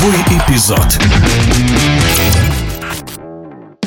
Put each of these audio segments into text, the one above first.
Сороковой эпизод.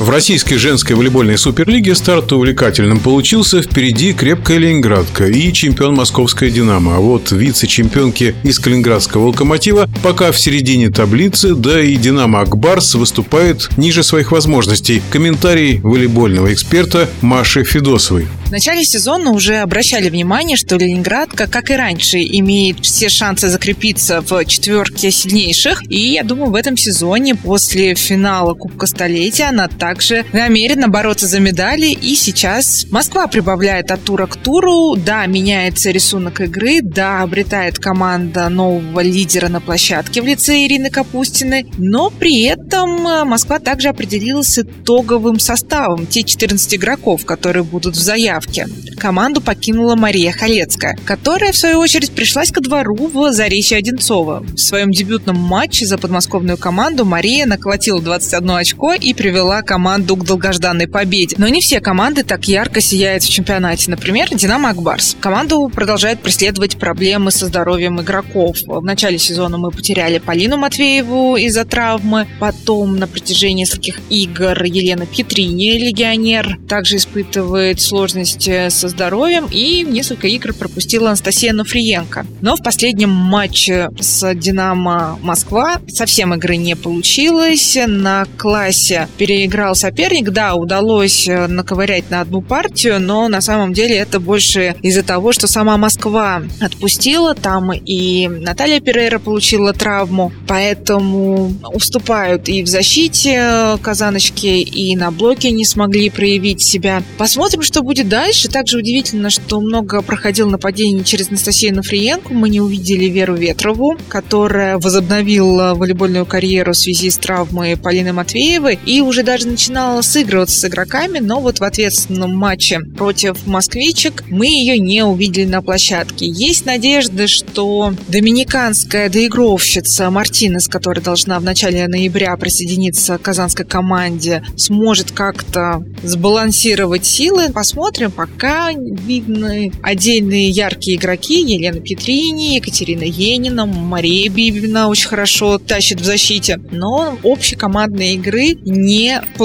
В российской женской волейбольной суперлиге старт увлекательным получился. Впереди крепкая Ленинградка и чемпион московская «Динамо». А вот вице-чемпионки из калининградского «Локомотива» пока в середине таблицы, да и «Динамо Акбарс» выступает ниже своих возможностей. Комментарий волейбольного эксперта Маши Федосовой. В начале сезона уже обращали внимание, что Ленинградка, как и раньше, имеет все шансы закрепиться в четверке сильнейших. И я думаю, в этом сезоне после финала Кубка Столетия она также намерена бороться за медали. И сейчас Москва прибавляет от тура к туру. Да, меняется рисунок игры. Да, обретает команда нового лидера на площадке в лице Ирины Капустиной. Но при этом э, Москва также определилась с итоговым составом. Те 14 игроков, которые будут в заявке. Команду покинула Мария Халецкая, которая, в свою очередь, пришлась ко двору в Заречье Одинцова. В своем дебютном матче за подмосковную команду Мария наколотила 21 очко и привела команду к долгожданной победе. Но не все команды так ярко сияют в чемпионате. Например, «Динамо Акбарс». Команду продолжает преследовать проблемы со здоровьем игроков. В начале сезона мы потеряли Полину Матвееву из-за травмы. Потом на протяжении нескольких игр Елена Петрини, легионер, также испытывает сложности со здоровьем и несколько игр пропустила Анастасия Нуфриенко. Но в последнем матче с «Динамо Москва» совсем игры не получилось. На классе переиграл соперник. Да, удалось э, наковырять на одну партию, но на самом деле это больше из-за того, что сама Москва отпустила. Там и Наталья Перейра получила травму, поэтому уступают и в защите казаночки, и на блоке не смогли проявить себя. Посмотрим, что будет дальше. Также удивительно, что много проходил нападений через Анастасию Нафриенко. Мы не увидели Веру Ветрову, которая возобновила волейбольную карьеру в связи с травмой Полины Матвеевой и уже даже начинала сыгрываться с игроками, но вот в ответственном матче против москвичек мы ее не увидели на площадке. Есть надежда, что доминиканская доигровщица Мартинес, которая должна в начале ноября присоединиться к казанской команде, сможет как-то сбалансировать силы. Посмотрим, посмотрим. Пока видны отдельные яркие игроки. Елена Петрини, Екатерина Енина, Мария Бибина очень хорошо тащит в защите. Но общей командной игры не получается.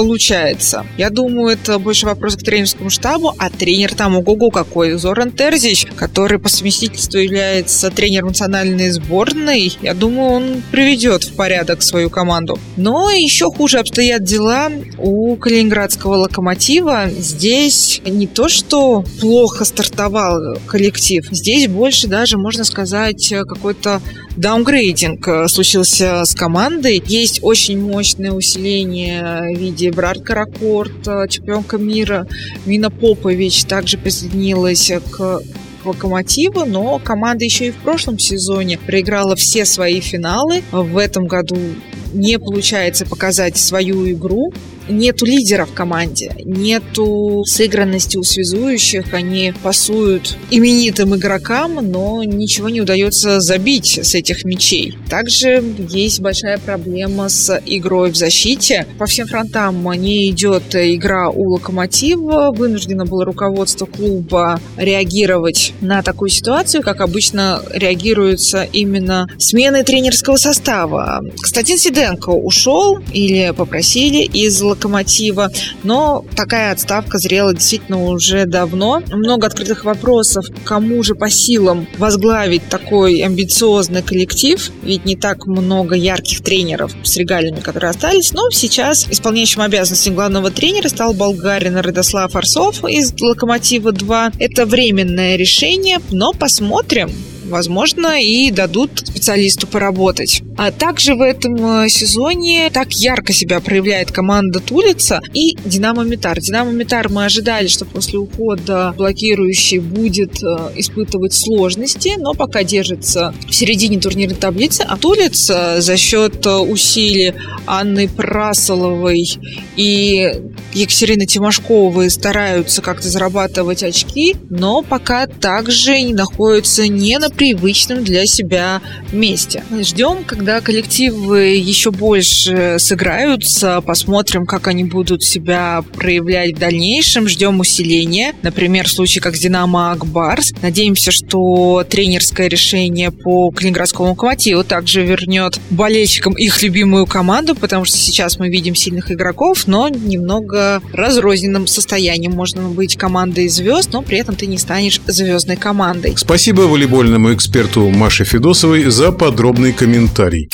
Я думаю, это больше вопрос к тренерскому штабу, а тренер там ого-го какой. Зоран Терзич, который по совместительству является тренером национальной сборной. Я думаю, он приведет в порядок свою команду. Но еще хуже обстоят дела у калининградского локомотива. Здесь не то, что плохо стартовал коллектив. Здесь больше даже, можно сказать, какой-то даунгрейдинг э, случился с командой. Есть очень мощное усиление в виде Брат Каракорт, э, чемпионка мира. Мина Попович также присоединилась к Локомотива, но команда еще и в прошлом сезоне проиграла все свои финалы. В этом году не получается показать свою игру нету лидера в команде, нету сыгранности у связующих, они пасуют именитым игрокам, но ничего не удается забить с этих мячей. Также есть большая проблема с игрой в защите. По всем фронтам не идет игра у Локомотива, вынуждено было руководство клуба реагировать на такую ситуацию, как обычно реагируется именно смены тренерского состава. Константин Сиденко ушел или попросили из Локомотива локомотива. Но такая отставка зрела действительно уже давно. Много открытых вопросов, кому же по силам возглавить такой амбициозный коллектив. Ведь не так много ярких тренеров с регалиями, которые остались. Но сейчас исполняющим обязанности главного тренера стал болгарин Радослав Арсов из «Локомотива-2». Это временное решение, но посмотрим, возможно, и дадут специалисту поработать. А также в этом э, сезоне так ярко себя проявляет команда Тулица и Динамо Митар. Динамо Митар мы ожидали, что после ухода блокирующий будет э, испытывать сложности, но пока держится в середине турнирной таблицы. А Тулиц э, за счет усилий Анны Прасоловой и Екатерины Тимошковой стараются как-то зарабатывать очки, но пока также не находятся не на привычном для себя месте. Ждем, когда коллективы еще больше сыграются, посмотрим, как они будут себя проявлять в дальнейшем, ждем усиления. Например, в случае как с «Динамо» Акбарс. Надеемся, что тренерское решение по Калининградскому локомотиву также вернет болельщикам их любимую команду, потому что сейчас мы видим сильных игроков, но немного разрозненном состоянии. Можно быть командой звезд, но при этом ты не станешь звездной командой. Спасибо волейбольному эксперту Маше Федосовой за подробный комментарий.